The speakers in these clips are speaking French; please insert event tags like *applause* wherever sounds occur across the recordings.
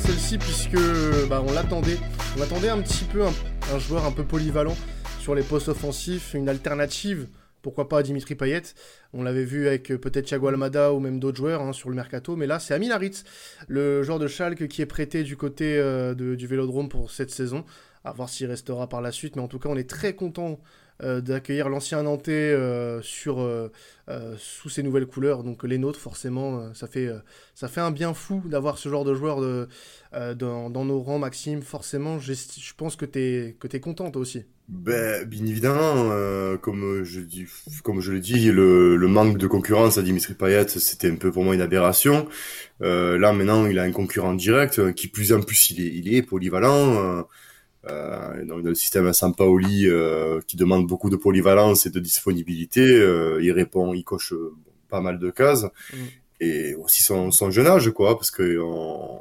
de celle-ci puisque bah, on l'attendait. On attendait un petit peu un, joueur un peu polyvalent sur les postes offensifs, une alternative pourquoi pas Dimitri Payet. On l'avait vu avec euh, peut-être Thiago Almada ou même d'autres joueurs hein, sur le mercato, mais là c'est Amin Harit, le joueur de Schalke qui est prêté du côté euh, du Vélodrome pour cette saison. À voir s'il restera par la suite, mais en tout cas on est très content euh, d'accueillir l'ancien Nantais sur, sous ses nouvelles couleurs, donc les nôtres forcément, ça, fait, ça fait un bien fou d'avoir ce genre de joueur dans, nos rangs, Maxime, forcément, je pense que tu es, que content aussi. Ben, bien évidemment, comme je dis, comme je le, le, manque de concurrence à Dimitri Payet, c'était un peu pour moi une aberration. là maintenant, il a un concurrent direct, qui plus en plus il est, il est polyvalent. Euh, donc le système Sampaoli euh, qui demande beaucoup de polyvalence et de disponibilité, euh, il répond, il coche euh, pas mal de cases. Mm. Et aussi son, son, jeune âge, quoi, parce que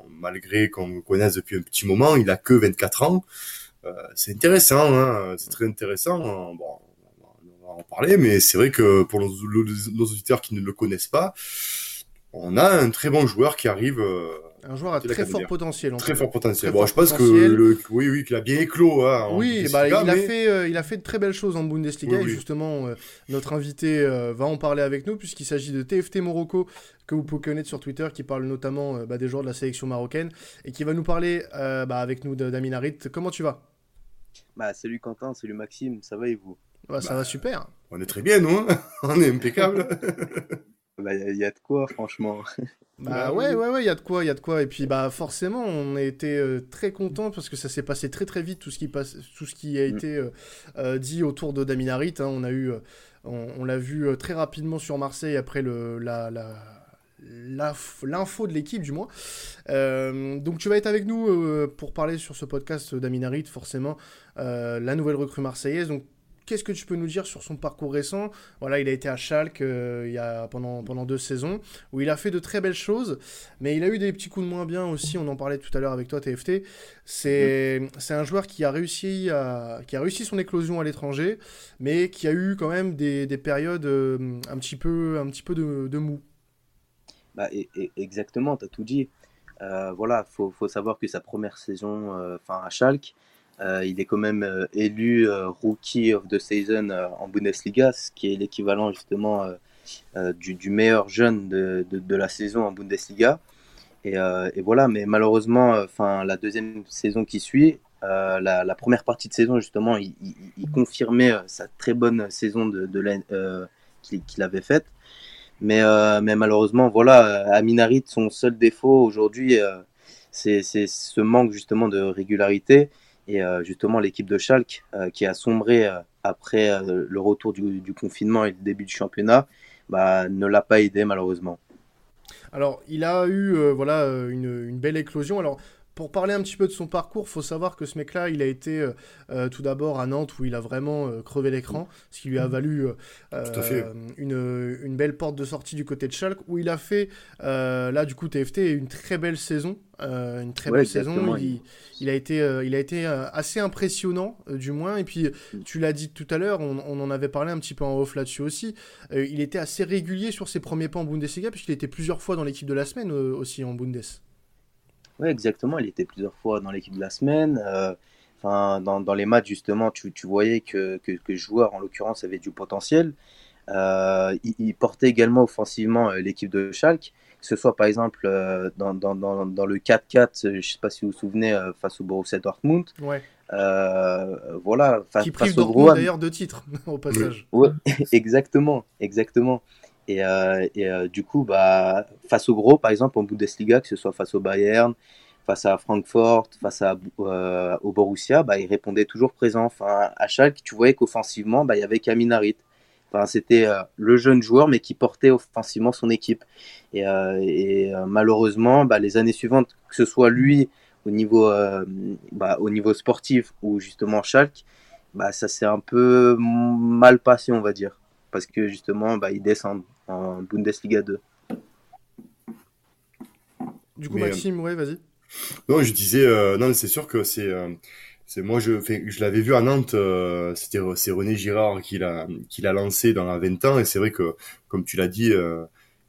malgré qu'on le connaisse depuis un petit moment, il a que 24 ans. Euh, c'est intéressant, hein, c'est très intéressant. Bon, on va en parler, mais c'est vrai que pour nos, nos, auditeurs qui ne le connaissent pas, on a un très bon joueur qui arrive un joueur à très fort potentiel. très fort potentiel. bon, je pense que le, oui, oui, qu'il a bien éclos. Hein, oui, bah, il a fait, euh, il a fait de très belles choses en Bundesliga et justement, euh, notre invité euh, va en parler avec nous puisqu'il s'agit de TFT Morocco que vous pouvez connaître sur Twitter, qui parle notamment bah, des joueurs de la sélection marocaine et qui va nous parler bah, avec nous d'Amin Harit. Comment tu vas? Bah, salut Quentin, salut Maxime, ça va et vous? Ça va super. On est très bien, nous. Hein. *laughs* on est impeccable. *laughs* Il bah, y, a de quoi, franchement. Bah ouais, ouais, ouais, il y a de quoi, il y a de quoi. Et puis, bah forcément, on a été euh, très content parce que ça s'est passé très très vite tout ce qui passe, tout ce qui a mm. été euh, euh, dit autour de Daminarit. Hein. On a eu, on, l'a vu très rapidement sur Marseille après le la, l'info de l'équipe du moins. donc tu vas être avec nous pour parler sur ce podcast d'Aminarit, forcément, la nouvelle recrue marseillaise. Donc Qu'est-ce que tu peux nous dire sur son parcours récent? Voilà, il a été à Schalke euh, il y a, pendant, pendant deux saisons, où il a fait de très belles choses, mais il a eu des petits coups de moins bien aussi, on en parlait tout à l'heure avec toi TFT. C'est un joueur qui a, réussi qui a réussi son éclosion à l'étranger, mais qui a eu quand même des, des périodes euh, un petit peu, de, mou. Bah, exactement, tu as tout dit. Euh, voilà, faut, savoir que sa première saison enfin à Schalke, euh, il est quand même euh, élu euh, Rookie of the Season en Bundesliga, ce qui est l'équivalent justement du, meilleur jeune de, de, la saison en Bundesliga. Et, voilà, mais malheureusement, enfin la deuxième saison qui suit, la, première partie de saison justement, il, confirmait sa très bonne saison de, de qu'il avait faite. Mais, mais malheureusement, voilà, Aminarit, son seul défaut aujourd'hui, c'est ce manque justement de régularité. Et euh, justement, l'équipe de Schalke, euh, qui a sombré euh, après le retour du, confinement et le début du championnat, bah, ne l'a pas aidé malheureusement. Alors, il a eu voilà une, une, belle éclosion. Alors, pour parler un petit peu de son parcours, faut savoir que ce mec-là, il a été euh, euh, tout d'abord à Nantes où il a vraiment euh, crevé l'écran, ce qui lui a mm. valu une, une, belle porte de sortie du côté de Schalke, où il a fait là du coup TFT une très belle saison, une très belle saison. Il, a été, il a été assez impressionnant du moins. Et puis mm. tu l'as dit tout à l'heure, on, on, en avait parlé un petit peu en off là-dessus aussi. il était assez régulier sur ses premiers pas en Bundesliga puisqu'il était plusieurs fois dans l'équipe de la semaine aussi en Bundes. Oui, exactement. Il était plusieurs fois dans l'équipe de la semaine. Euh, enfin, dans, dans, les matchs, justement, tu, tu voyais que, que, que, le joueur, en l'occurrence, avait du potentiel. Euh, il, portait également offensivement euh, l'équipe de Schalke, que ce soit par exemple euh, dans, dans, dans, le 4-4, je ne sais pas si vous vous souvenez, face au Borussia Dortmund. Ouais. voilà, Qui prive Dortmund d'ailleurs de titres, *laughs* au passage. Ouais, *laughs* exactement, exactement. Et, euh, euh, du coup, bah, face au gros, par exemple, en Bundesliga, que ce soit face au Bayern, face à Francfort, face à, euh, au Borussia, bah, il répondait toujours présent. Enfin, à chaque, tu voyais qu'offensivement, bah, il y avait Kaminarit. Enfin, c'était le jeune joueur, mais qui portait offensivement son équipe. Et, et malheureusement, bah, les années suivantes, que ce soit lui au niveau, bah, au niveau sportif ou justement Schalke, bah, ça s'est un peu mal passé, on va dire. Parce que justement, bah, ils descendent en Bundesliga 2. Du coup, Maxime, ouais, vas-y. Non, je disais, euh, non, c'est sûr que c'est C'est moi je je l'avais vu à Nantes, euh, c'était c'est René Girard qui l'a qui l'a lancé dans la 20 ans et c'est vrai que comme tu l'as dit euh,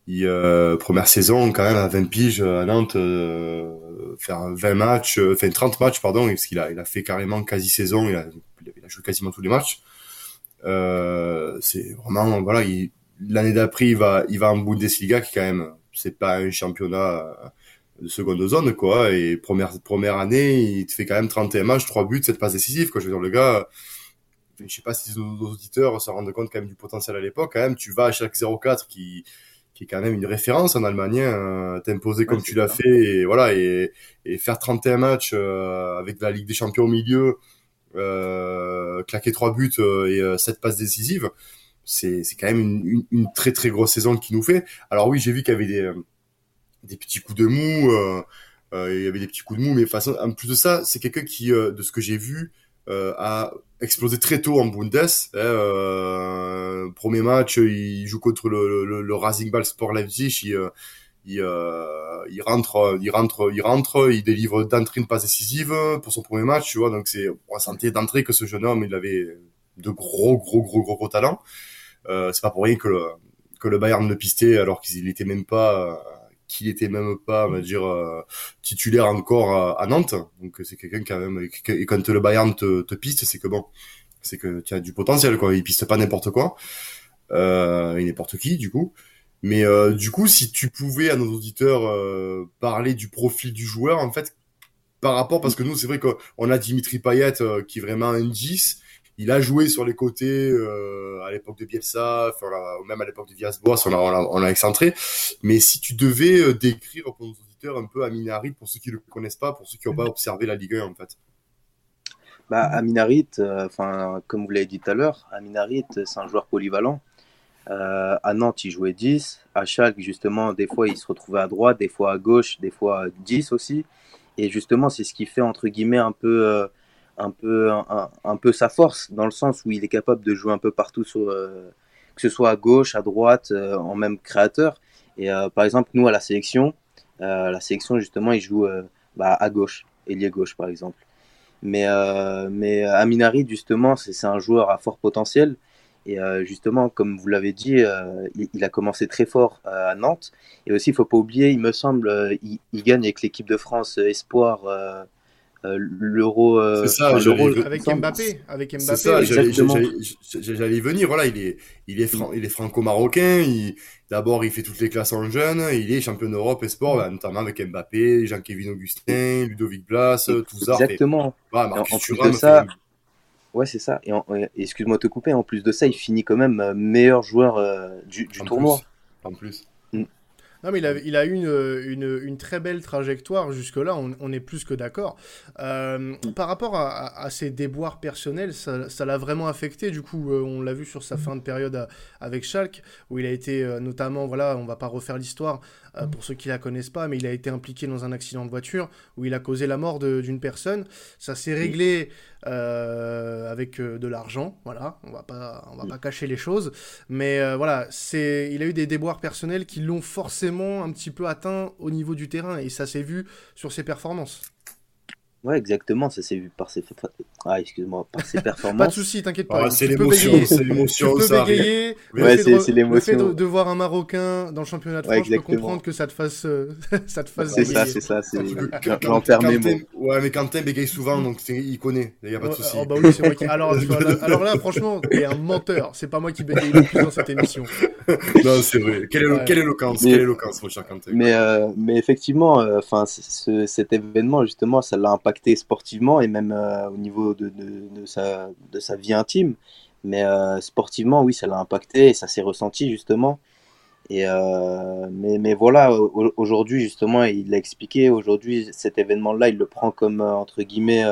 il, euh, première saison quand même à 20 piges à Nantes euh, faire 20 matchs enfin 30 matchs pardon parce qu'il a il a fait carrément quasi saison, il a il a joué quasiment tous les matchs. C'est vraiment voilà, l'année d'après il va il va en Bundesliga qui quand même c'est pas un championnat de seconde zone, quoi. Et première, première année, il te fait quand même 31 matchs, 3 buts, 7 passes décisives, quoi. Je veux dire, le gars, je sais pas si nos, auditeurs se rendent compte quand même du potentiel à l'époque, quand même. Tu vas à chaque 0-4 qui, qui est quand même une référence en Allemagne, hein, t'imposer comme tu l'as fait, et voilà, et, et faire 31 matchs euh, avec la Ligue des Champions au milieu, euh, claquer 3 buts euh, et 7 euh, passes décisives, c'est, quand même une, une, une, très très grosse saison qu'il nous fait. Alors oui, j'ai vu qu'il y avait des des petits coups de mou, euh, euh, il y avait des petits coups de mou, mais façon, en plus de ça, c'est quelqu'un qui, euh, de ce que j'ai vu, a explosé très tôt en Bundes. Hein, premier match, il joue contre le, le, le Ball Sport Leipzig. Il, il, il, rentre, il rentre, il rentre, il délivre d'entrée une passe décisive pour son premier match, tu vois. Donc c'est, on sentait d'entrée que ce jeune homme, il avait de gros, gros, gros, gros, gros talents. Euh, c'est pas pour rien que le, que le Bayern le pistait alors qu'il était même pas qu'il était même pas, on va dire, euh, titulaire encore à, Nantes. Donc c'est quelqu'un quand même. Et quand le Bayern te, te piste, c'est que bon, c'est que tu as du potentiel, quoi. Il piste pas n'importe quoi euh, et n'importe qui, du coup. Mais euh, du coup, si tu pouvais à nos auditeurs euh, parler du profil du joueur, en fait, par rapport, parce que nous, c'est vrai qu'on a Dimitri Payet qui est vraiment un 10, il a joué sur les côtés euh, à l'époque de Bielsa, enfin, même à l'époque de Villas-Boas, on a, on, a, excentré. Mais si tu devais euh, décrire pour nos auditeurs un peu Aminarit, pour ceux qui ne le connaissent pas, pour ceux qui n'ont pas observé la Ligue 1 en fait. Bah, Aminarit, euh, enfin, comme vous l'avez dit tout à l'heure, Aminarit, c'est un joueur polyvalent. À Nantes, il jouait 10. À Schalke, justement, des fois, il se retrouvait à droite, des fois à gauche, des fois 10 aussi. Et justement, c'est ce qui fait, entre guillemets, un peu un peu, un, peu sa force, dans le sens où il est capable de jouer un peu partout, euh, que ce soit à gauche, à droite, euh, en même créateur. Et euh, par exemple, nous, à la sélection, la sélection, justement, il joue bah, à gauche, ailier gauche, par exemple. Mais, mais Aminari, justement, c'est un joueur à fort potentiel. Et justement, comme vous l'avez dit, il, a commencé très fort à Nantes. Et aussi, il faut pas oublier, il me semble, il, il gagne avec l'équipe de France Espoir euh, l'euro euh, c'est ça avec Mbappé avec Mbappé ça, j'allais y venir voilà il est il est il est franco-marocain d'abord il fait toutes les classes en jeunes il est champion d'Europe et sport bah, notamment avec Mbappé Jean-Kévin Augustin Ludovic Blas tout ça exactement. en, plus de ça ouais c'est ça. Et, excuse-moi de te couper en plus de ça il finit quand même euh, meilleur joueur du, du tournoi. en plus. Non, mais il a, il a eu une, une, très belle trajectoire jusque-là, on, est plus que d'accord. Euh, par rapport à, ses déboires personnels, ça l'a vraiment affecté. Du coup, euh, on l'a vu sur sa fin de période avec Schalke, où il a été euh, notamment, voilà, on va pas refaire l'histoire pour ceux qui la connaissent pas, mais il a été impliqué dans un accident de voiture où il a causé la mort d'une personne. Ça s'est réglé euh, avec euh, de l'argent, voilà, on va pas, on va pas cacher les choses, mais euh, voilà, c'est, il a eu des déboires personnels qui l'ont forcément un petit peu atteint au niveau du terrain et ça s'est vu sur ses performances. Ouais, exactement, ça s'est vu par ses, ah, excuse-moi, par ses *laughs* performances. pas de souci, t'inquiète pas. Ah, c'est l'émotion, c'est l'émotion. Tu peux bégayer. Ouais, c'est l'émotion. Le fait de, voir un Marocain dans le championnat de France, je peux comprendre que ça te fasse, euh, *laughs* ça te fasse. C'est ça, c'est ça, c'est. Ouais, mais Quentin bégaye souvent, donc il connaît. Il y a pas de souci. Oh, bah oui, c'est vrai. *laughs* Alors, alors là, franchement, t'es un menteur. C'est pas moi qui bégaye le plus dans cette émission. non, c'est vrai. Quelle éloquence, quelle éloquence, mon cher Quentin. Mais, euh, mais effectivement, euh, enfin, cet événement justement, ça l'a impacté sportivement et même au niveau de sa, vie intime. Mais euh, sportivement, oui, ça l'a impacté et ça s'est ressenti justement. Et euh, mais, mais voilà, aujourd'hui justement, il l'a expliqué. Aujourd'hui, cet événement-là, il le prend comme euh, entre guillemets,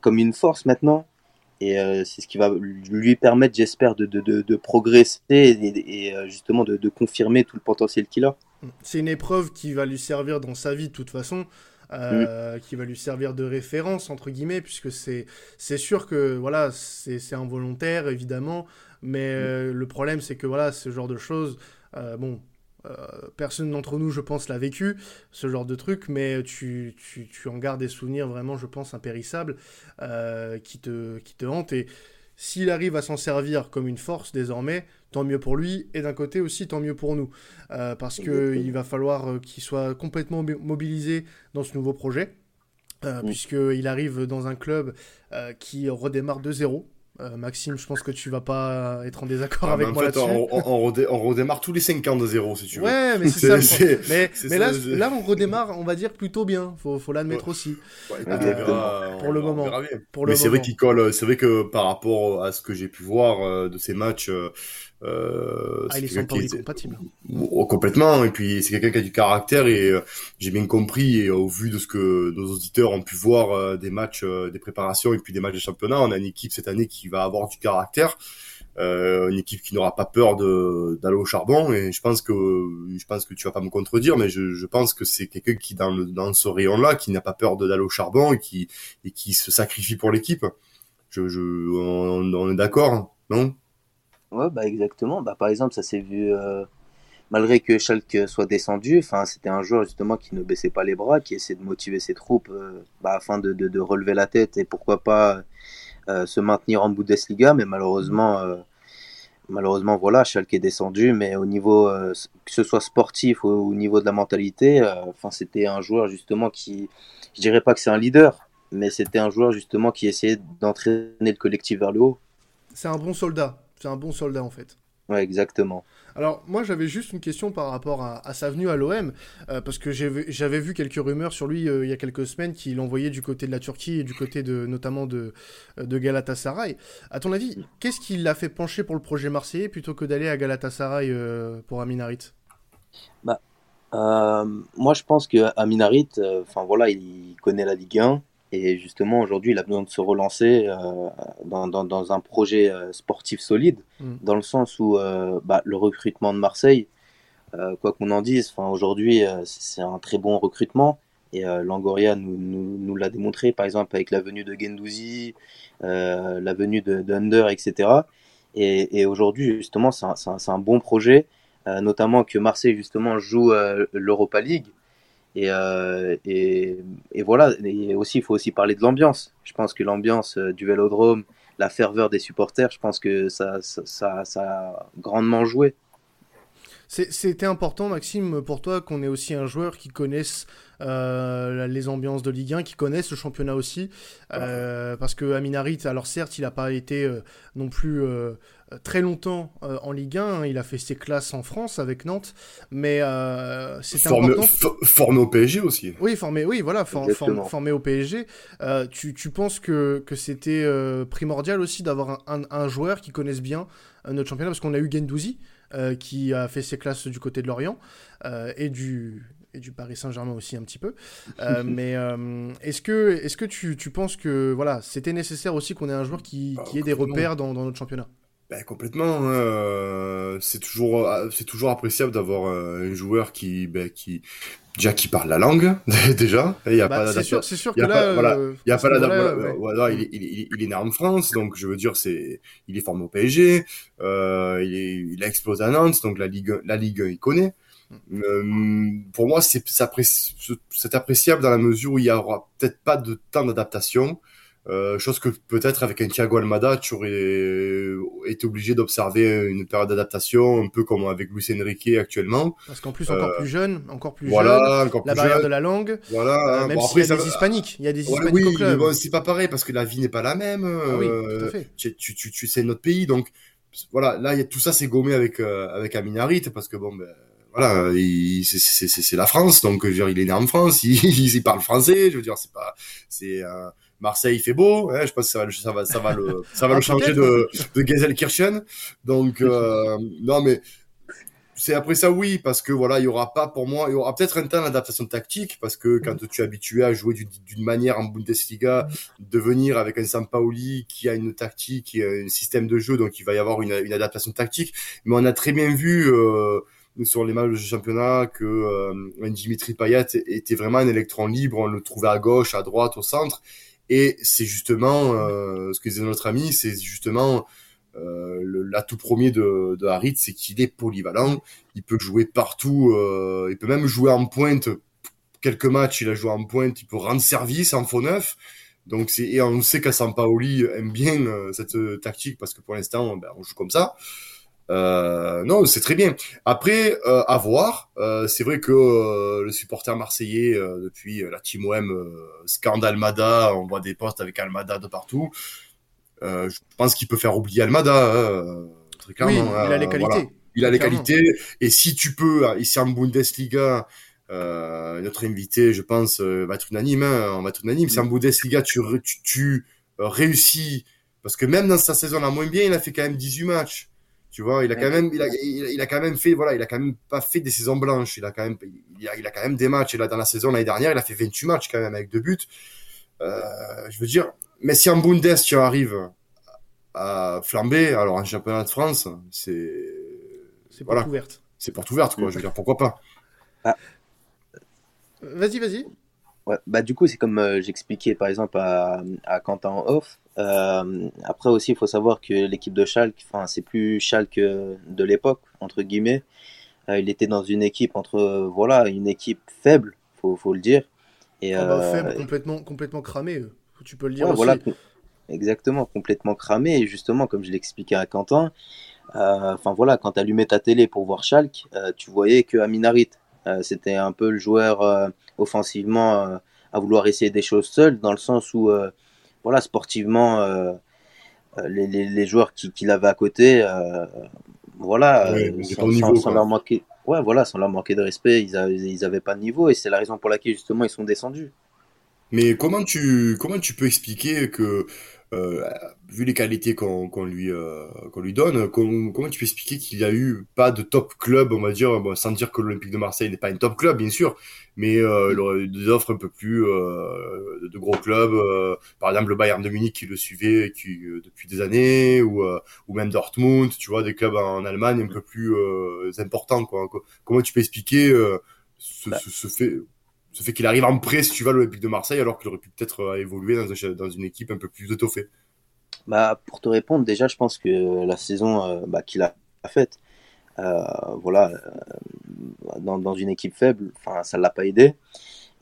comme une force maintenant. Et c'est ce qui va lui permettre, j'espère, de, progresser et, justement de, confirmer tout le potentiel qu'il a. C'est une épreuve qui va lui servir dans sa vie de toute façon. Euh, qui va lui servir de référence entre guillemets puisque c'est sûr que voilà c'est involontaire évidemment mais euh, le problème c'est que voilà ce genre de choses euh, bon personne d'entre nous, je pense, l'a vécu, ce genre de truc, mais tu, tu, tu, en gardes des souvenirs vraiment, je pense, impérissables qui, te, qui te hantent. Et s'il arrive à s'en servir comme une force désormais, tant mieux pour lui, et d'un côté aussi, tant mieux pour nous. parce qu'il va falloir qu'il soit complètement mobilisé dans ce nouveau projet. Euh, mm. puisqu'il arrive dans un club euh, qui redémarre de zéro. Euh, Maxime, je pense que tu vas pas être en désaccord ah, avec moi là-dessus. On, on, redémarre tous les 5 ans de zéro, si tu veux. Ouais, mais *laughs* c'est ça. Mais, mais là, là, on redémarre, on va dire plutôt bien. Faut, faut l'admettre aussi. pour le moment. Pour mais c'est vrai qu'il colle. C'est vrai que par rapport à ce que j'ai pu voir de ces matchs, euh, ah, il est oh, complètement. Et puis c'est quelqu'un qui a du caractère et euh, j'ai bien compris et au vu de ce que nos auditeurs ont pu voir euh, des matchs, des préparations et puis des matchs de championnat, on a une équipe cette année qui va avoir du caractère. une équipe qui n'aura pas peur d'aller au charbon et je pense que je pense que tu vas pas me contredire mais je, je pense que c'est quelqu'un qui dans le, dans ce rayon là qui n'a pas peur d'aller au charbon et qui et qui se sacrifie pour l'équipe je, je on, on est d'accord non? Ouais, bah exactement. Bah, par exemple, ça s'est vu euh, malgré que Schalke soit descendu. Enfin, c'était un joueur justement qui ne baissait pas les bras, qui essayait de motiver ses troupes euh, bah, afin de, de, relever la tête et pourquoi pas euh, se maintenir en Bundesliga. Mais malheureusement, malheureusement, voilà, Schalke est descendu. Mais au niveau que ce soit sportif ou au niveau de la mentalité, enfin, c'était un joueur justement qui, je dirais pas que c'est un leader, mais c'était un joueur justement qui essayait d'entraîner le collectif vers le haut. C'est un bon soldat c'est un bon soldat en fait. Ouais, exactement. Alors, moi, j'avais juste une question par rapport à, sa venue à l'OM, euh, parce que j'avais vu quelques rumeurs sur lui euh, il y a quelques semaines qu'il envoyait du côté de la Turquie et du côté de, notamment de, de Galatasaray. À ton avis, qu'est-ce qui l'a fait pencher pour le projet marseillais plutôt que d'aller à Galatasaray euh, pour Aminarit bah, Moi, je pense que Aminarit, enfin voilà, il connaît la Ligue 1. Et justement, aujourd'hui, il a besoin de se relancer euh, dans, dans, dans, un projet euh, sportif solide, mm. dans le sens où euh, bah, le recrutement de Marseille, quoi qu'on en dise, aujourd'hui, c'est un très bon recrutement. Et Langoria nous, nous, nous l'a démontré, par exemple, avec la venue de Gendouzi, la venue de, Under, etc. Et, et aujourd'hui, justement, c'est un, un, un, bon projet, notamment que Marseille, justement, joue l'Europa League. Euh, et, et, voilà, et aussi, il faut aussi parler de l'ambiance. Je pense que l'ambiance euh, du vélodrome, la ferveur des supporters, je pense que ça, ça, ça, a grandement joué. C'était important, Maxime, pour toi qu'on ait aussi un joueur qui connaisse euh, les ambiances de Ligue 1, qui connaisse le championnat aussi. parce que Aminarit, alors certes, il n'a pas été non plus très longtemps euh, en Ligue 1. Hein. il a fait ses classes en France avec Nantes, mais euh, c'est important. formé au PSG aussi. Oui, formé, oui, voilà, formé au PSG. tu, tu, penses que, que c'était primordial aussi d'avoir un, un, joueur qui connaisse bien notre championnat, parce qu'on a eu Gendouzi qui a fait ses classes du côté de Lorient et du et du Paris Saint-Germain aussi un petit peu. *laughs* mais est-ce que, est-ce que tu, tu, penses que voilà, c'était nécessaire aussi qu'on ait un joueur qui, qui ait des repères dans, dans notre championnat? Ben, complètement. Hein, euh, c'est toujours, euh, c'est toujours appréciable d'avoir euh, un joueur qui, ben, qui, déjà qui parle la langue *laughs* déjà. Il y a bah, pas. C'est sûr, c'est sûr que là, voilà, il y a pas la. Voilà, il, est, il, il, est né en France, donc je veux dire, c'est, il est formé au PSG. Euh, il, est, il a explosé à Nantes, donc la Ligue, la Ligue, il connaît. Euh, pour moi, c'est, c'est appréciable dans la mesure où il y aura peut-être pas de temps d'adaptation. Euh, chose que peut-être avec un Thiago Almada, tu aurais été obligé d'observer une période d'adaptation, un peu comme avec Luis Enrique actuellement. Parce qu'en plus, encore euh, plus jeune, encore plus voilà, jeune, encore plus la barrière de la langue. Voilà. Euh, même s'il y a des hispaniques, il y a des hispaniques oui, au club. Bon, c'est pas pareil parce que la vie n'est pas la même. Ah oui, tout à fait. Tu, tu, tu, tu sais notre pays, donc voilà. Là, y a, tout ça, c'est gommé avec avec Aminarit parce que bon, ben voilà, c'est la France, donc je veux dire, il est né en France, *laughs* il, il, parle français, je veux dire, c'est pas, c'est Marseille il fait beau, hein, je pense que ça va, ça va, ça va le, ça va le changer de, de Gelsenkirchen. Donc euh, non mais c'est après ça oui parce que voilà il y aura pas pour moi il y aura peut-être un temps d'adaptation tactique parce que quand tu es habitué à jouer d'une manière en Bundesliga de venir avec un Sampaoli qui a une tactique et un système de jeu donc il va y avoir une, une adaptation tactique. Mais on a très bien vu euh, sur les matchs de championnat que euh, Dimitri Payet était vraiment un électron libre. On le trouvait à gauche à droite au centre et c'est justement euh, ce que disait notre ami, c'est justement euh, l'atout premier de, de Harit, c'est qu'il est polyvalent. Il peut jouer partout. Euh, il peut même jouer en pointe. Quelques matchs, il a joué en pointe. Il peut rendre service en faux neuf. Donc c'est et on sait qu'Assampaoli aime bien euh, cette tactique parce que pour l'instant, ben, on joue comme ça. Euh, non, c'est très bien. Après, euh, à voir. Euh, c'est vrai que euh, le supporter marseillais, depuis la Team OM, scandale Almada, on voit des posts avec Almada de partout. je pense qu'il peut faire oublier Almada, hein, très clairement. Oui, il a les qualités. Il a les qualités. Et si tu peux, ici en Bundesliga, notre invité, je pense, va être unanime. Hein, on va être unanime. Si en Bundesliga, tu, tu, tu réussis, parce que même dans sa saison la moins bien, il a fait quand même 18 matchs. Tu vois, il a quand même, il a, il, a quand même fait, voilà, il a quand même pas fait des saisons blanches. Il a quand même, il a, il a quand même des matchs. Et là, dans la saison l'année dernière, il a fait 28 matchs quand même avec deux buts. Euh, je veux dire, mais si en Bundes tu arrives à flamber, alors en championnat de France, c'est, c'est voilà, porte ouverte. C'est porte ouverte, quoi. Je veux dire, pourquoi pas? Ah. Vas-y, vas-y. Ouais, bah du coup, c'est comme euh, j'expliquais par exemple à, à Quentin en off. Euh, après aussi, il faut savoir que l'équipe de Schalke, enfin, c'est plus Schalke de l'époque entre guillemets. Euh, il était dans une équipe entre voilà, une équipe faible, faut faut le dire. Et ah bah, faible, complètement complètement cramé. Tu peux le dire aussi. Voilà, exactement, complètement cramé. Et justement, comme je l'expliquais à Quentin, enfin voilà, quand tu allumais ta télé pour voir Schalke, tu voyais que Aminarit, c'était un peu le joueur offensivement euh, à vouloir essayer des choses seul, dans le sens où, euh, voilà, sportivement, euh, les, les, les, joueurs qu'il qui avait à côté, voilà, sans, leur manquer, ouais, voilà, sans leur manquer de respect, ils avaient, ils avaient pas de niveau et c'est la raison pour laquelle justement ils sont descendus. Mais comment tu comment tu peux expliquer que euh, vu les qualités qu'on lui euh, qu'on lui donne, comment, tu peux expliquer qu'il y a eu pas de top club, on va dire, sans dire que l'Olympique de Marseille n'est pas un top club, bien sûr, mais euh, des offres un peu plus euh, de gros clubs, euh, par exemple le Bayern de Munich qui le suivait qui, depuis des années, ou, ou même Dortmund, tu vois, des clubs en Allemagne un peu plus importants. Quoi. Comment tu peux expliquer ce, bah. ce, fait ce fait qu'il arrive en prêt, si tu vas, l'Olympique de Marseille, alors qu'il aurait pu peut-être évoluer dans, une équipe un peu plus étoffée bah, Pour te répondre, déjà, je pense que la saison bah, qu'il a faite, euh, voilà, euh, dans, une équipe faible, ça l'a pas aidé.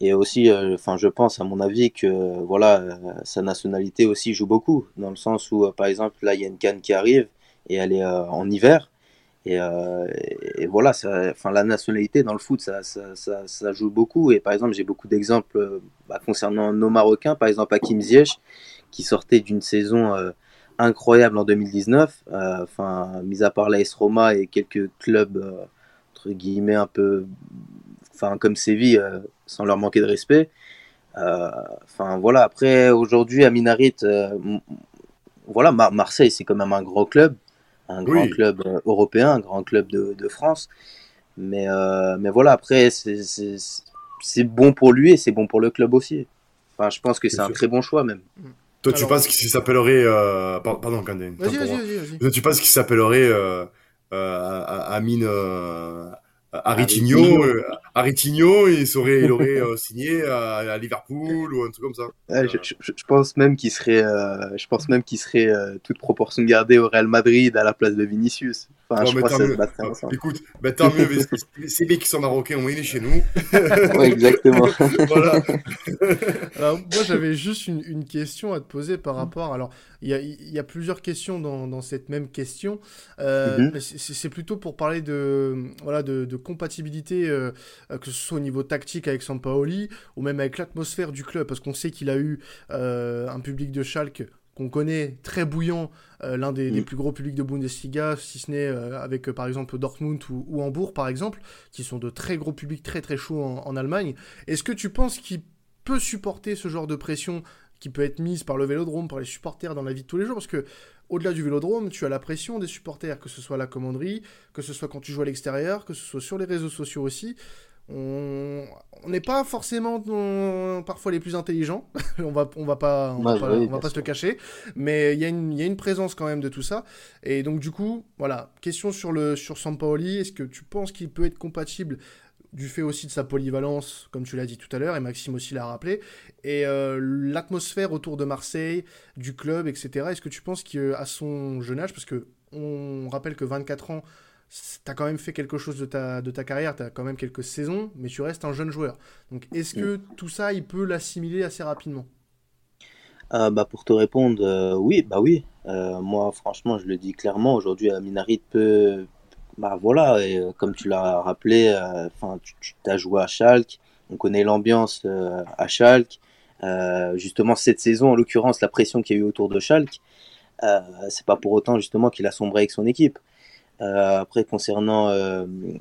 Et aussi, euh, je pense, à mon avis, que voilà, sa nationalité aussi joue beaucoup, dans le sens où, par exemple, là, il y a une canne qui arrive et elle est en hiver. Et, et, voilà, enfin, la nationalité dans le foot, ça, ça, ça, ça joue beaucoup. Et par exemple, j'ai beaucoup d'exemples bah, concernant nos Marocains, par exemple Hakim Ziyech, qui sortait d'une saison incroyable en 2019. Euh, enfin, mis à part l'AS Roma et quelques clubs euh, entre guillemets un peu, enfin comme Séville, euh, sans leur manquer de respect. Enfin voilà. Après aujourd'hui à Minarit, voilà Marseille c'est quand même un gros club, un grand club européen, un grand club de, de France. Mais mais voilà après c'est bon pour lui et c'est bon pour le club aussi. Enfin, je pense que c'est un très bon choix même. Toi, tu penses qu'il s'appellerait. Euh... Pardon, Candé. Vas-y, vas-y, vas-y. Tu penses qu'il s'appellerait euh, euh, Amine euh, Aritigno, il, serait, il aurait euh, signé à, Liverpool ou un truc comme ça. je, je, je, pense même qu'il serait, euh, je pense même qu'il serait euh, toute proportion gardée au Real Madrid à la place de Vinicius. Enfin, je mieux. Ah, écoute, bah, tant mieux, *laughs* c'est bien qu'ils sont marocains, il est chez nous. *laughs* ouais, exactement. *laughs* voilà. alors, moi, j'avais juste une, une, question à te poser par rapport. Alors, il y a, y a, plusieurs questions dans, dans cette même question. Euh, mm C'est plutôt pour parler de, voilà, de, de compatibilité, euh, que ce soit au niveau tactique avec Sampaoli ou même avec l'atmosphère du club, parce qu'on sait qu'il a eu euh, un public de Schalke qu'on connaît très bouillant, euh, l'un des, des, mm. plus gros publics de Bundesliga, si ce n'est euh, avec par exemple Dortmund ou, ou, Hambourg par exemple, qui sont de très gros publics très très chauds en, en Allemagne. Est-ce que tu penses qu'il peut supporter ce genre de pression qui peut être mise par le vélodrome, par les supporters dans la vie de tous les jours? Parce que au-delà du vélodrome, tu as la pression des supporters, que ce soit à la commanderie, que ce soit quand tu joues à l'extérieur, que ce soit sur les réseaux sociaux aussi. On n'est pas forcément parfois les plus intelligents, *laughs* on va, on va pas, on va, pas, on va pas se le cacher, mais il y, y, a une présence quand même de tout ça. Et donc du coup, voilà, question sur, le, sur Sampaoli, est-ce que tu penses qu'il peut être compatible du fait aussi de sa polyvalence, comme tu l'as dit tout à l'heure, et Maxime aussi l'a rappelé, et euh, l'atmosphère autour de Marseille, du club, etc. Est-ce que tu penses qu'à son jeune âge, parce que on rappelle que 24 ans, tu as quand même fait quelque chose de ta, de ta carrière, tu as quand même quelques saisons, mais tu restes un jeune joueur. Donc est-ce que tout ça, il peut l'assimiler assez rapidement? Euh, bah, Pour te répondre, euh, oui, bah oui. moi, franchement, je le dis clairement, aujourd'hui, Minarit peut, bah voilà, et euh, comme tu l'as rappelé, euh, enfin, tu, tu as joué à Schalke, on connaît l'ambiance euh, à Schalke. justement, cette saison, en l'occurrence, la pression qu'il y a eu autour de Schalke, c'est pas pour autant justement qu'il a sombré avec son équipe. Après, concernant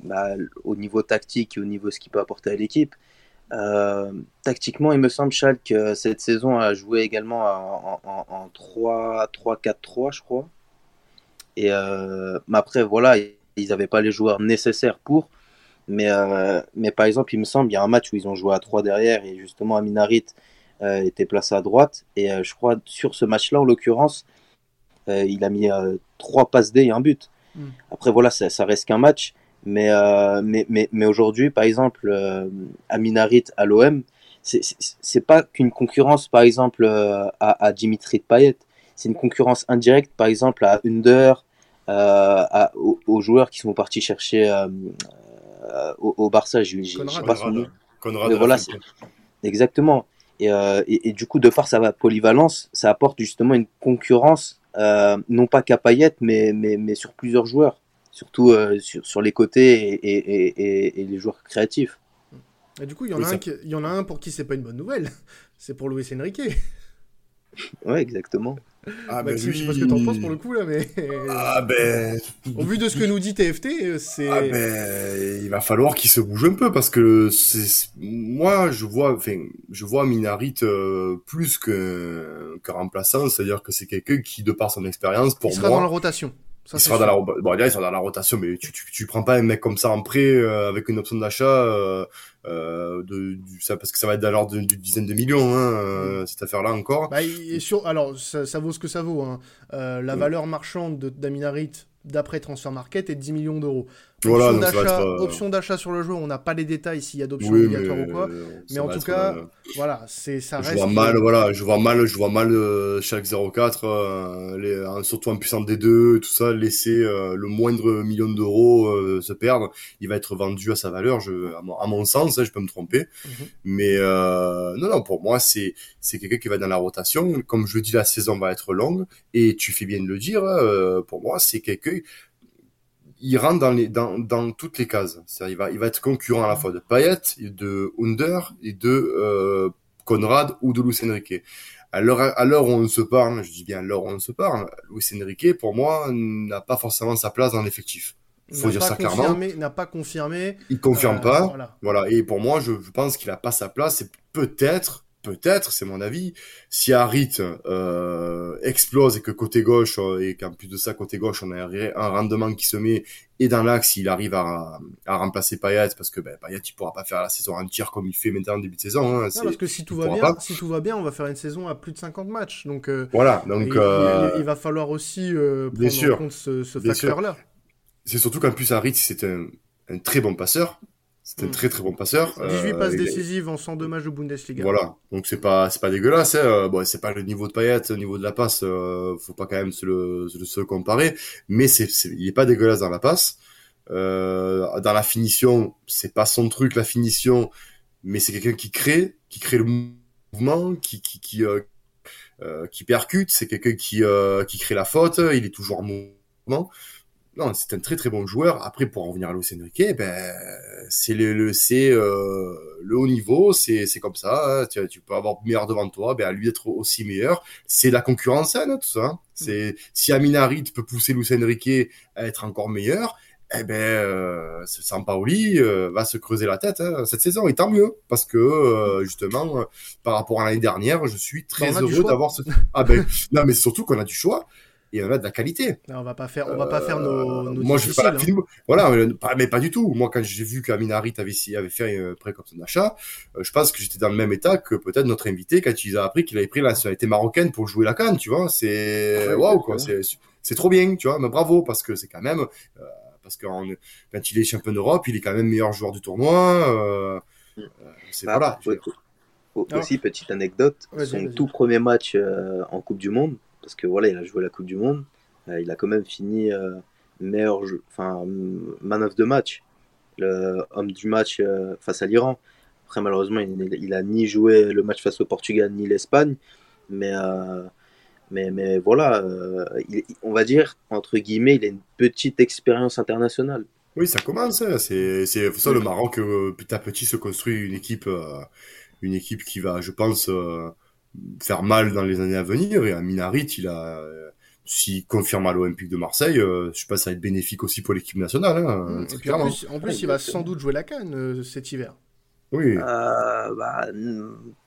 bah, au niveau tactique et au niveau ce qu'il peut apporter à l'équipe, tactiquement, il me semble Schalke cette saison a joué également en, en, en 3-4-3, je crois. Et mais après, voilà, ils n'avaient pas les joueurs nécessaires pour. Mais, euh, mais par exemple, il me semble, il y a un match où ils ont joué à 3 derrière et justement Aminarit euh, était placé à droite. Et euh, je crois sur ce match-là, en l'occurrence, euh, il a mis 3 passes D et un but. Mm. Après, voilà, ça, ça reste qu'un match. Mais, mais, mais, mais aujourd'hui, par exemple, Aminarit à l'OM, c'est pas qu'une concurrence, par exemple, à, à Dimitri Payet. C'est une concurrence indirecte, par exemple, à Under, euh, aux, joueurs qui sont partis chercher euh, euh, au, Barça. Je, sais pas son nom. voilà, exactement. Et, et, du coup, de par sa polyvalence, ça apporte justement une concurrence, non pas qu'à Payet, mais, mais, mais sur plusieurs joueurs, surtout sur, sur les côtés et, et, et, les joueurs créatifs. Et du coup, il y, en a un il y en a un pour qui c'est pas une bonne nouvelle, *laughs* c'est pour Luis Enrique. Ouais, exactement. Ah, ben Maxime, je sais pas ce que t'en penses pour le coup là, mais. Ah ben. *laughs* Au vu de ce que nous dit TFT, c'est. Ah ben, il va falloir qu'il se bouge un peu parce que c'est moi je vois, enfin, je vois Minarit euh, plus que qu'un remplaçant, c'est-à-dire que c'est quelqu'un qui, de par son expérience, pour il moi. sera dans la rotation. Ça, il sera dans la bon, il sera dans la rotation, mais tu, tu, tu prends pas un mec comme ça en prêt euh, avec une option d'achat euh, euh, de du, ça parce que ça va être dans l'ordre d'une dizaine de millions hein, mm. cette affaire-là encore. Bah, et sur alors ça, ça, vaut ce que ça vaut. Hein. La mm. valeur marchande d'Aminarit d'après Transfer Market est 10 millions d'euros. Voilà, euh, option d'achat sur le jeu, on n'a pas les détails s'il y a d'options obligatoires ou quoi. Mais en tout cas, euh, voilà, c'est ça reste. Je vois mal, voilà, je vois mal, je vois mal euh, chaque 04, euh, les, surtout en puissance des deux, tout ça, laisser le moindre million d'euros se perdre. Il va être vendu à sa valeur, je, à, mon, sens, hein, je peux me tromper. Mhm. Mais non, non, pour moi, c'est c'est quelqu'un qui va dans la rotation. Comme je dis, la saison va être longue et tu fais bien de le dire. pour moi, c'est quelqu'un il rentre dans, les, dans, dans toutes les cases. Il va, il va être concurrent à la fois de Payet, de Under et de euh, Conrad ou de Luis Enrique. À l'heure où on se parle, je dis bien à l'heure où on se parle, Luis Enrique, pour moi, n'a pas forcément sa place dans l'effectif. Faut dire ça clairement. N'a pas confirmé. Il confirme euh, pas. Voilà. voilà. Et pour moi, je, je pense qu'il a pas sa place. C'est peut-être peut-être, c'est mon avis, si Harit euh, explose et que côté gauche, euh, et qu'en plus de ça, côté gauche, on a un rendement qui se met, et dans l'axe, il arrive à, à remplacer Payet, parce que ben, Payet, il pourra pas faire la saison entière comme il fait maintenant en début de saison. Hein, non, parce que si tout, va bien, si tout va bien, on va faire une saison à plus de 50 matchs. Donc, euh, voilà, donc il, euh, il, va falloir aussi prendre sûr, en compte ce, ce facteur-là. C'est surtout qu'en plus, Harit, c'est un, un très bon passeur. C'est un mm. très très bon passeur. 18 euh, passes décisives en 102 matchs de Bundesliga. Voilà, donc c'est pas c'est pas dégueulasse. Hein. Euh, bon, c'est pas le niveau de Payet, au niveau de la passe, euh, faut pas quand même se le se, le, comparer. Mais c'est il est pas dégueulasse dans la passe. Euh, dans la finition, c'est pas son truc la finition, mais c'est quelqu'un qui crée, qui crée le mouvement, qui qui qui, euh, euh qui percute. C'est quelqu'un qui qui crée la faute. Il est toujours en mouvement non, c'est un très très bon joueur. Après, pour en revenir à Luis Enrique, ben c'est le, le c'est euh, le haut niveau, c'est c'est comme ça. Hein. Tu, tu, peux avoir meilleur devant toi, ben à lui d'être aussi meilleur. C'est la concurrence saine, hein, tout ça. Hein. C'est si Aminari peut pousser Luis Enrique à être encore meilleur, eh ben euh, Sampaoli euh, va se creuser la tête hein, cette saison et tant mieux parce que euh, justement euh, par rapport à l'année dernière, je suis très heureux d'avoir ce *laughs* ah ben non mais surtout qu'on a du choix et on a de la qualité. on va pas faire, on va pas faire nos, nos Moi, je fais pas la hein. Voilà, mais pas du tout. Moi, quand j'ai vu qu'Aminarit avait, avait fait un prêt comme son achat, euh, je pense que j'étais dans le même état que peut-être notre invité quand il a appris qu'il avait pris la nationalité marocaine pour jouer la canne, tu vois. C'est, waouh, quoi. C'est, c'est trop bien, tu vois. Mais bravo, parce que c'est quand même, euh, parce que quand il est champion d'Europe, il est quand même meilleur joueur du tournoi. Mm. c'est bah, voilà. Aussi, petite anecdote, son tout premier match en Coupe du Monde, parce que voilà, il a joué la Coupe du Monde, il a quand même fini meilleur, enfin, man of the match, le homme du match face à l'Iran. Après, malheureusement, il, il, a ni joué le match face au Portugal ni l'Espagne, mais mais, mais voilà, euh, on va dire, entre guillemets, il a une petite expérience internationale. Oui, ça commence. Hein. C'est ça le Maroc, euh, petit à petit, se construit une équipe, euh, une équipe qui va, je pense, faire mal dans les années à venir. Et à Minarit, il a, s'il confirme à l'Olympique de Marseille, je pense que ça va être bénéfique aussi pour l'équipe nationale. Hein, mmh. en plus, en plus il va sans doute jouer la canne cet hiver. Oui. Bah,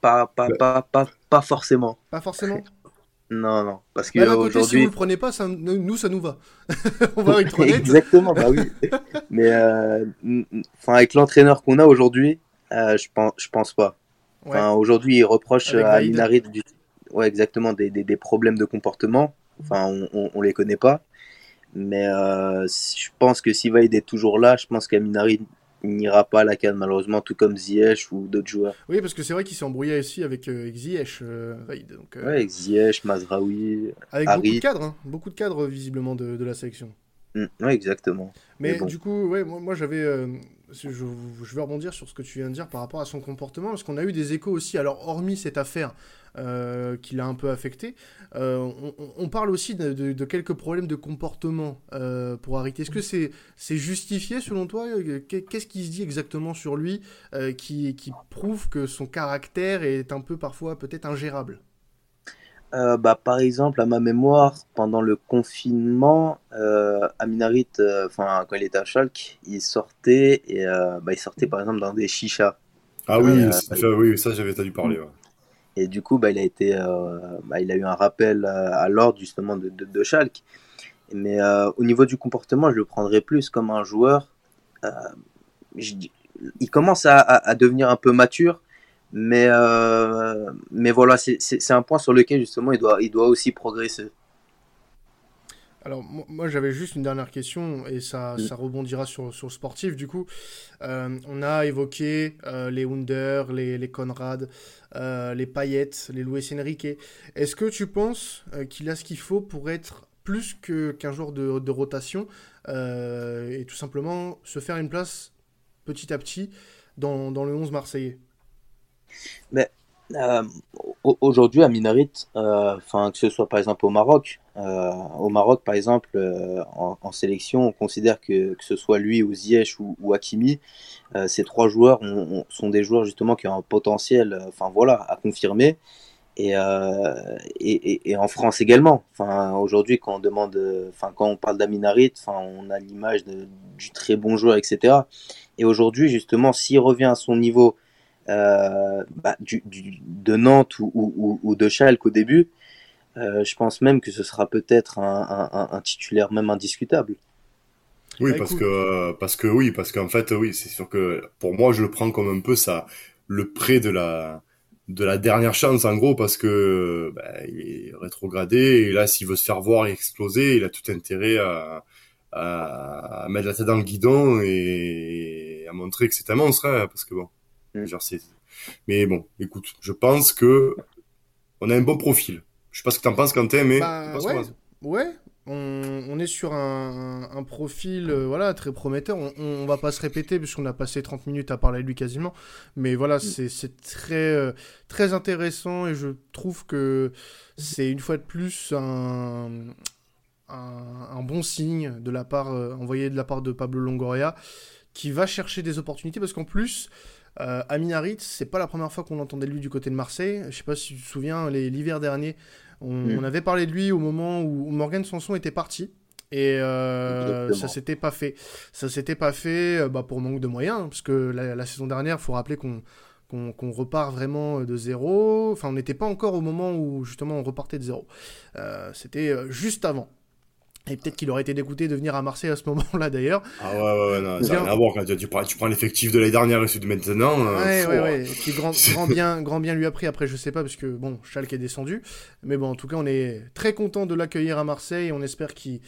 pas, pas, pas, pas, pas forcément. Pas forcément *laughs* non, non. Parce que aujourd'hui. Si vous le prenez pas, ça, nous, ça nous va. *laughs* On va être *laughs* honnête. Exactement, bah oui. Mais euh, enfin, avec l'entraîneur qu'on a aujourd'hui, euh, je pense, je pense pas. Enfin, aujourd'hui, il reproche à Minari du... ouais, exactement, des, des, des, problèmes de comportement. Enfin, on, on, les connaît pas. Mais euh, je pense que si Vaïd est toujours là, je pense qu'Aminari n'ira pas à la canne malheureusement, tout comme Ziyech ou d'autres joueurs. Oui, parce que c'est vrai qu'il s'est embrouillé aussi avec, euh, Ziyech. Euh, donc, euh, ouais, avec Ziyech, Mazraoui, Avec beaucoup de cadres, hein. beaucoup de cadres visiblement de, de la sélection. Mm, oui, exactement. Mais, du coup, ouais, moi, moi j'avais. Je, je, vais rebondir sur ce que tu viens de dire par rapport à son comportement, parce qu'on a eu des échos aussi. Alors, hormis cette affaire euh, qui l'a un peu affecté. Euh, on, parle aussi de, quelques problèmes de comportement euh, pour Harit. Est-ce que c'est justifié selon toi? Qu'est-ce qui se dit exactement sur lui qui, qui prouve que son caractère est un peu parfois peut-être ingérable? Bah, par exemple, à ma mémoire, pendant le confinement, euh, Aminarit, enfin quand il était à Schalke, il sortait et bah, il sortait par exemple dans des chichas. Ah oui, ça, oui, ça j'avais entendu parler. Et du coup, bah, il, a été, euh, bah, il a eu un rappel euh, à l'ordre justement de, de, Schalke. Mais euh, au niveau du comportement, je le prendrais plus comme un joueur. il commence à, à, devenir un peu mature, mais, mais voilà, c'est un point sur lequel justement il doit, il doit aussi progresser. Alors moi j'avais juste une dernière question et ça, mm. ça rebondira sur, sur le sportif du coup. Euh, on a évoqué euh, les Wunder, les, les Conrad, euh, les Payettes, les Luis Enrique. Est-ce que tu penses qu'il a ce qu'il faut pour être plus qu'un joueur de, de, rotation et tout simplement se faire une place petit à petit dans, dans le 11 marseillais? Mais euh, aujourd'hui à Minarit, euh, enfin que ce soit par exemple au Maroc, euh, au Maroc par exemple en, sélection, on considère que que ce soit lui ou Ziyech ou, ou Hakimi, ces trois joueurs sont des joueurs justement qui ont un potentiel, enfin voilà, à confirmer. Et, et, en France également. Enfin, aujourd'hui, quand on demande, enfin, quand on parle d'Aminarit, enfin, on a l'image du très bon joueur, etc. Et aujourd'hui, justement, s'il revient à son niveau euh, bah, du, de Nantes ou, ou, ou, de Schalke au début, euh, je pense même que ce sera peut-être un, un, un, titulaire même indiscutable. Oui, bah, parce que parce que oui, parce qu'en fait oui, c'est sûr que pour moi je le prends comme un peu ça le prêt de la de la dernière chance en gros parce que bah, il est rétrogradé et là s'il veut se faire voir et exploser, il a tout intérêt à, à, à mettre la tête dans le guidon et à montrer que c'est un monstre hein, parce que bon Mm. Mais bon, écoute, je pense que on a un bon profil. Je sais pas ce que tu en penses, Quentin, mais bah, ouais, ouais. On, est sur un, profil euh, voilà très prometteur. On, on, va pas se répéter puisqu'on a passé 30 minutes à parler de lui quasiment. Mais voilà, mm. c'est très, euh, très intéressant et je trouve que c'est une fois de plus un, un, bon signe de la part, euh, envoyé de la part de Pablo Longoria qui va chercher des opportunités parce qu'en plus, euh, Amin Harit, c'est pas la première fois qu'on entendait de lui du côté de Marseille. Je sais pas si tu te souviens, l'hiver dernier, mm. on, avait parlé de lui au moment où Morgan Sanson était parti. Et euh, ça s'était pas fait. Ça s'était pas fait euh, bah, pour manque de moyens, parce que la, saison dernière, il faut rappeler qu'on qu'on repart vraiment de zéro. Enfin, on n'était pas encore au moment où justement on repartait de zéro. Euh, C'était euh, juste avant. Et peut-être qu'il aurait été dégoûté de venir à Marseille à ce moment-là d'ailleurs. Ah ouais, ouais, ouais, non, ça n'a rien à voir quand tu prends, tu prends l'effectif de l'année dernière et celui de maintenant. Euh, ouais, ouais, ouais. Qui grand, *laughs* grand, bien, grand bien lui a pris. Après, je sais pas, parce que bon, Schalke est descendu. Mais bon, en tout cas, on est très content de l'accueillir à Marseille. On espère qu'il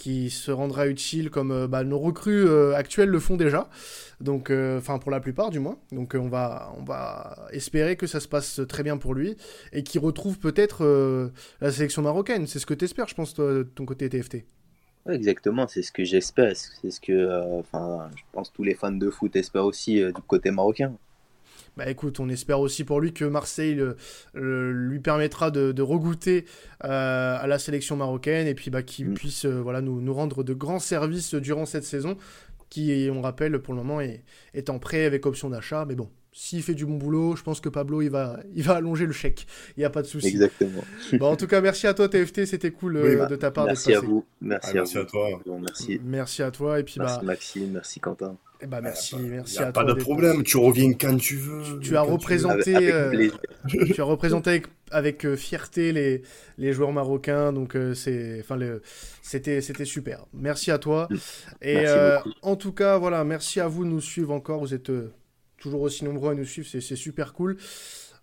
qui se rendra utile comme bah, nos recrues actuelles le font déjà. Donc, enfin pour la plupart du moins. Donc on va, on va espérer que ça se passe très bien pour lui et qu'il retrouve peut-être la sélection marocaine. C'est ce que tu espères, je pense, toi, de ton côté TFT. exactement, c'est ce que j'espère. C'est ce que, enfin, je pense tous les fans de foot espèrent aussi du côté marocain. Bah écoute, on espère aussi pour lui que Marseille lui permettra de, de regoûter euh, à la sélection marocaine et puis bah, qu'il mm. puisse euh, voilà, nous, nous, rendre de grands services durant cette saison qui, on rappelle, pour le moment est, est en prêt avec option d'achat. Mais bon, s'il fait du bon boulot, je pense que Pablo, il va, il va allonger le chèque. Il n'y a pas de souci. Exactement. bon, en tout cas, merci à toi, TFT. C'était cool euh, de ta part. Merci à vous. Merci, ah, à, toi. merci. merci à toi. Et puis, merci bah... Maxime, merci Quentin. Eh ben merci, merci y a à pas toi. de problème, tu reviens quand tu veux. Tu, as représenté, euh, tu as représenté avec, euh, fierté les, les joueurs marocains, donc euh, c'est, enfin le, c'était, c'était super. Merci à toi. Mm. Et en tout cas, voilà, merci à vous de nous suivre encore. Vous êtes toujours aussi nombreux à nous suivre, c'est, super cool.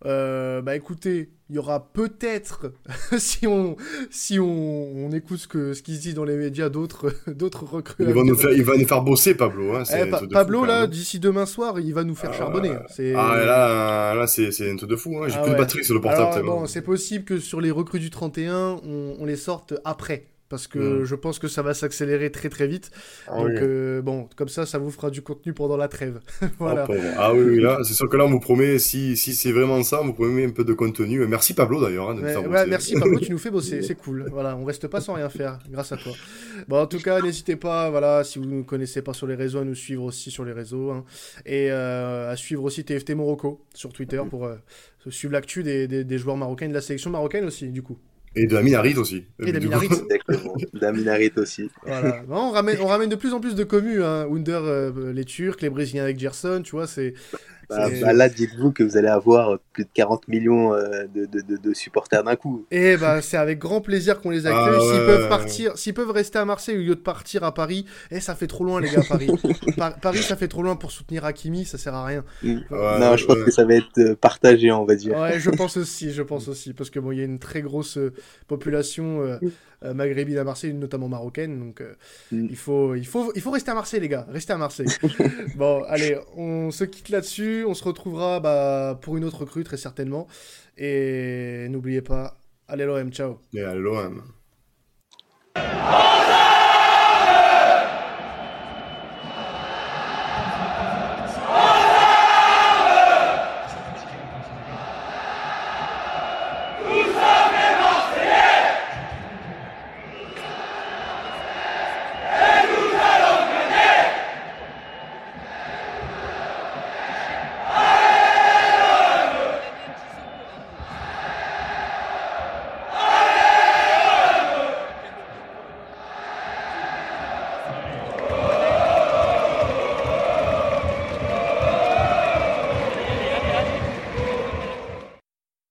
Euh, bah écoutez, il y aura peut-être, *laughs* si on si on, on écoute ce que ce qui se dit dans les médias, d'autres *laughs* d'autres recrues. Il va, nous faire, il va nous faire bosser, Pablo. Hein, eh, Pablo là, d'ici demain soir, il va nous faire ah, charbonner. Hein. Ah là, là c'est c'est un truc de fou. Hein. J'ai ah plus de batterie sur le portable. bon, c'est possible que sur les recrues du 31, on, on les sorte après parce que mm. je pense que ça va s'accélérer très très vite. Ah Donc euh, bon, comme ça, ça vous fera du contenu pendant la trêve. *laughs* voilà. Ah, ah oui, là, c'est sûr que là, on vous promet, si, si c'est vraiment ça, on vous promet un peu de contenu. Merci Pablo d'ailleurs. Hein, ouais, merci Pablo, tu nous fais bosser, *laughs* c'est cool. Voilà, on reste pas sans rien faire, grâce à toi. Bon, en tout cas, n'hésitez pas, voilà, si vous ne nous connaissez pas sur les réseaux, à nous suivre aussi sur les réseaux. Hein, et euh, à suivre aussi TFT Morocco sur Twitter pour euh, suivre l'actu des, des, des joueurs marocains, de la sélection marocaine aussi, du coup. Et de Aminarit aussi. Et d'Aminarit. D'Aminarit aussi. Voilà. on, ramène, on ramène de plus en plus de communes. Hein. Under, euh, les Turcs, les Brésiliens avec Gerson, tu vois, c'est bah, bah, là, dites-vous que vous allez avoir plus de 40 millions euh, de, de, de, supporters d'un coup. Et eh bah, c'est avec grand plaisir qu'on les accueille. Ah s'ils peuvent partir, s'ils peuvent rester à Marseille au lieu de partir à Paris, et eh, ça fait trop loin, les gars, Paris. *laughs* Paris, ça fait trop loin pour soutenir Hakimi, ça sert à rien. Mm. non, je pense que ça va être euh, partagé, on va dire. Ouais, je *laughs* pense aussi, je pense aussi, parce que bon, il y a une très grosse euh, population euh, maghrébine à Marseille, notamment marocaine. Donc mm. il, faut, il, faut, il faut rester à Marseille, les gars. Restez à Marseille. *laughs* bon, allez, on se quitte là-dessus. On se retrouvera bah, pour une autre recrue, très certainement. Et n'oubliez pas, allez l'OM, ciao. Et à l'OM.